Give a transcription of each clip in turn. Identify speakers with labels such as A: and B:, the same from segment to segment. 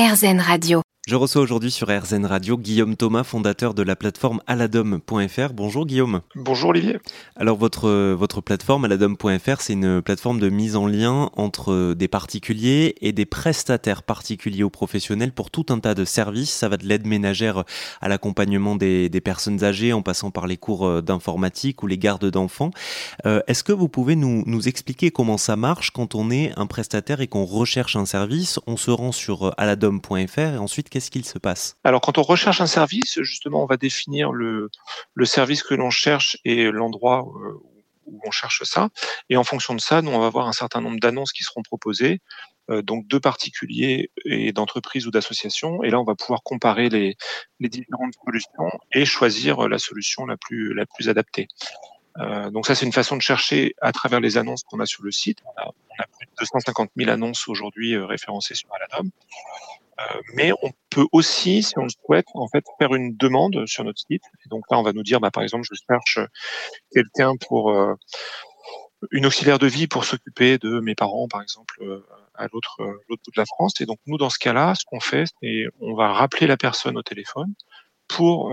A: RZN Radio.
B: Je reçois aujourd'hui sur RZN Radio Guillaume Thomas, fondateur de la plateforme aladom.fr. Bonjour Guillaume.
C: Bonjour Olivier.
B: Alors votre, votre plateforme aladom.fr, c'est une plateforme de mise en lien entre des particuliers et des prestataires particuliers ou professionnels pour tout un tas de services. Ça va de l'aide ménagère à l'accompagnement des, des, personnes âgées en passant par les cours d'informatique ou les gardes d'enfants. Euh, Est-ce que vous pouvez nous, nous expliquer comment ça marche quand on est un prestataire et qu'on recherche un service? On se rend sur aladom.fr et ensuite qu'est-ce qu'il se passe
C: Alors quand on recherche un service, justement, on va définir le, service que l'on cherche et l'endroit où on cherche ça. Et en fonction de ça, nous, on va avoir un certain nombre d'annonces qui seront proposées, euh, donc de particuliers et d'entreprises ou d'associations. Et là, on va pouvoir comparer les, différentes solutions et choisir la solution la plus, adaptée. Euh, donc ça, c'est une façon de chercher à travers les annonces qu'on a sur le site. On a, plus de 250 000 annonces aujourd'hui euh, référencées sur Aladom. Euh, mais on peut aussi, si on le souhaite, en fait, faire une demande sur notre site. Et donc là, on va nous dire, bah, par exemple, je cherche quelqu'un pour euh, une auxiliaire de vie pour s'occuper de mes parents, par exemple, euh, à l'autre l'autre bout de la France. Et donc nous, dans ce cas-là, ce qu'on fait, c'est on va rappeler la personne au téléphone pour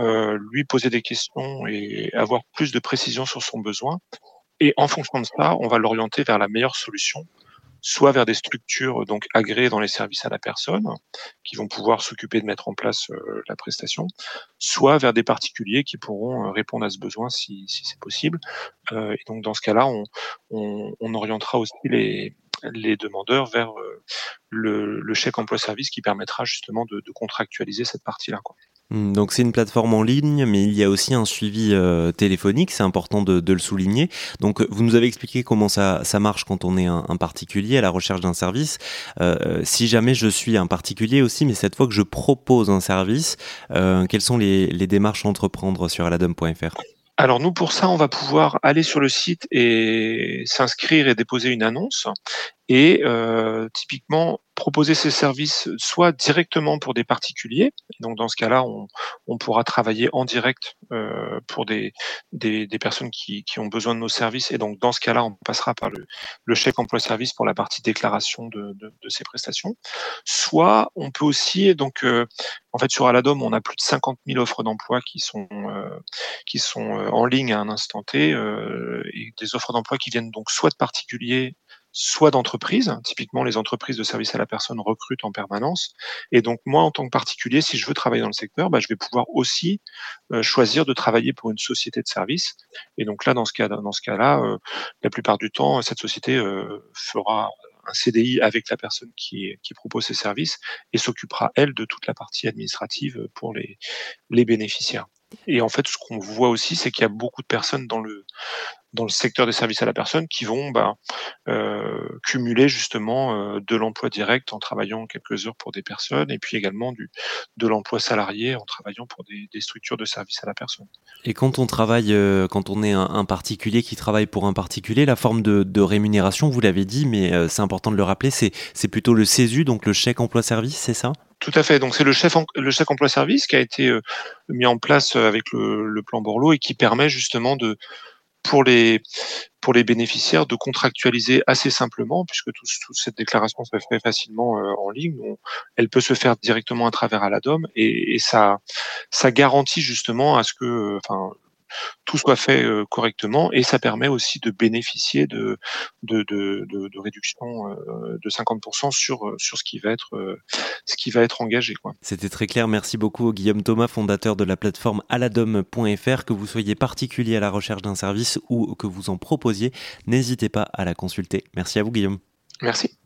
C: lui poser des questions et avoir plus de précision sur son besoin. Et en fonction de ça, on va l'orienter vers la meilleure solution soit vers des structures donc agréées dans les services à la personne, qui vont pouvoir s'occuper de mettre en place euh, la prestation, soit vers des particuliers qui pourront euh, répondre à ce besoin si, c'est possible. Euh, et donc dans ce cas-là, on, orientera aussi les, demandeurs vers le, chèque emploi-service qui permettra justement de, de contractualiser cette partie-là.
B: Mmh, donc c'est une plateforme en ligne, mais il y a aussi un suivi euh, téléphonique, c'est important de, le souligner. Donc vous nous avez expliqué comment ça, ça marche quand on est un, particulier à la recherche d'un service. Euh, si jamais je suis un particulier aussi, mais cette fois que je propose un service, euh, quelles sont les, les, démarches à entreprendre sur aladom.fr
C: alors nous, pour ça, on va pouvoir aller sur le site et s'inscrire et déposer une annonce. Et euh, typiquement, proposer ces services soit directement pour des particuliers, donc dans ce cas-là, on, on, pourra travailler en direct euh, pour des, des, des personnes qui, qui, ont besoin de nos services, et donc dans ce cas-là, on passera par le, le chèque emploi-service pour la partie déclaration de, de, de, ces prestations. Soit on peut aussi, donc euh, en fait sur Aladom, on a plus de 50 000 offres d'emploi qui sont euh, qui sont euh, en ligne à un instant T, euh, et des offres d'emploi qui viennent donc soit de particuliers soit d'entreprises. Typiquement, les entreprises de services à la personne recrutent en permanence. Et donc, moi, en tant que particulier, si je veux travailler dans le secteur, bah, je vais pouvoir aussi euh, choisir de travailler pour une société de services. Et donc là, dans ce cas, dans ce cas-là, euh, la plupart du temps, cette société euh, fera un CDI avec la personne qui, qui propose ses services et s'occupera, elle, de toute la partie administrative pour les, les bénéficiaires. Et en fait, ce qu'on voit aussi, c'est qu'il y a beaucoup de personnes dans le dans le secteur des services à la personne qui vont bah, euh, cumuler justement euh, de l'emploi direct en travaillant quelques heures pour des personnes et puis également du, de l'emploi salarié en travaillant pour des, des, structures de services à la personne.
B: Et quand on travaille, euh, quand on est un, un, particulier qui travaille pour un particulier, la forme de, de rémunération, vous l'avez dit, mais c'est important de le rappeler, c'est plutôt le CESU, donc le chèque emploi-service, c'est ça?
C: Tout à fait. Donc c'est le chef le chèque emploi service qui a été mis en place avec le, le plan Borloo et qui permet justement de pour les pour les bénéficiaires de contractualiser assez simplement, puisque toute tout cette déclaration se fait facilement euh, en ligne. Elle peut se faire directement à travers Aladom et, et ça ça garantit justement à ce que, enfin, tout soit fait euh, correctement et ça permet aussi de bénéficier de, de, de, de, de réduction euh, de 50% sur, sur ce qui va être, euh, ce qui va être engagé.
B: C'était très clair. Merci beaucoup Guillaume Thomas, fondateur de la plateforme aladom.fr. Que vous soyez particulier à la recherche d'un service ou que vous en proposiez, n'hésitez pas à la consulter. Merci à vous Guillaume.
C: Merci.